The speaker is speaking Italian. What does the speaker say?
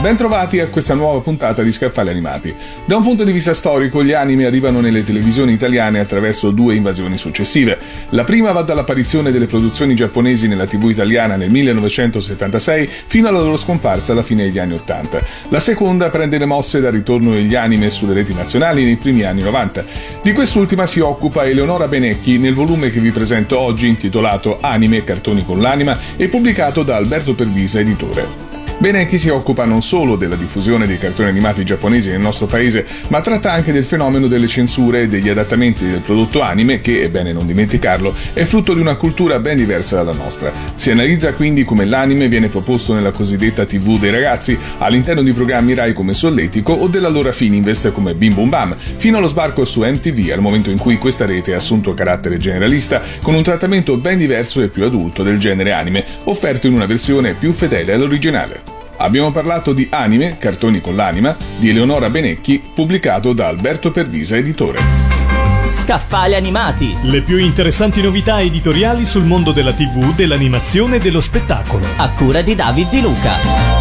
Bentrovati a questa nuova puntata di Scaffali Animati. Da un punto di vista storico, gli anime arrivano nelle televisioni italiane attraverso due invasioni successive. La prima va dall'apparizione delle produzioni giapponesi nella TV italiana nel 1976 fino alla loro scomparsa alla fine degli anni 80. La seconda prende le mosse dal ritorno degli anime sulle reti nazionali nei primi anni 90. Di quest'ultima si occupa Eleonora Benecchi nel volume che vi presento oggi intitolato Anime, cartoni con l'anima e pubblicato da Alberto Pervisa, editore. Benecchi si occupa non solo della diffusione dei cartoni animati giapponesi nel nostro paese, ma tratta anche del fenomeno delle censure e degli adattamenti del prodotto anime che, è bene non dimenticarlo, è frutto di una cultura ben diversa dalla nostra. Si analizza quindi come l'anime viene proposto nella cosiddetta TV dei ragazzi all'interno di programmi Rai come Solletico o dell'allora Fininvest come Bim Bum Bam, fino allo sbarco su MTV al momento in cui questa rete ha assunto carattere generalista con un trattamento ben diverso e più adulto del genere anime, offerto in una versione più fedele all'originale. Abbiamo parlato di Anime, cartoni con l'anima, di Eleonora Benecchi, pubblicato da Alberto Pervisa, editore. Scaffali animati. Le più interessanti novità editoriali sul mondo della TV, dell'animazione e dello spettacolo. A cura di David Di Luca.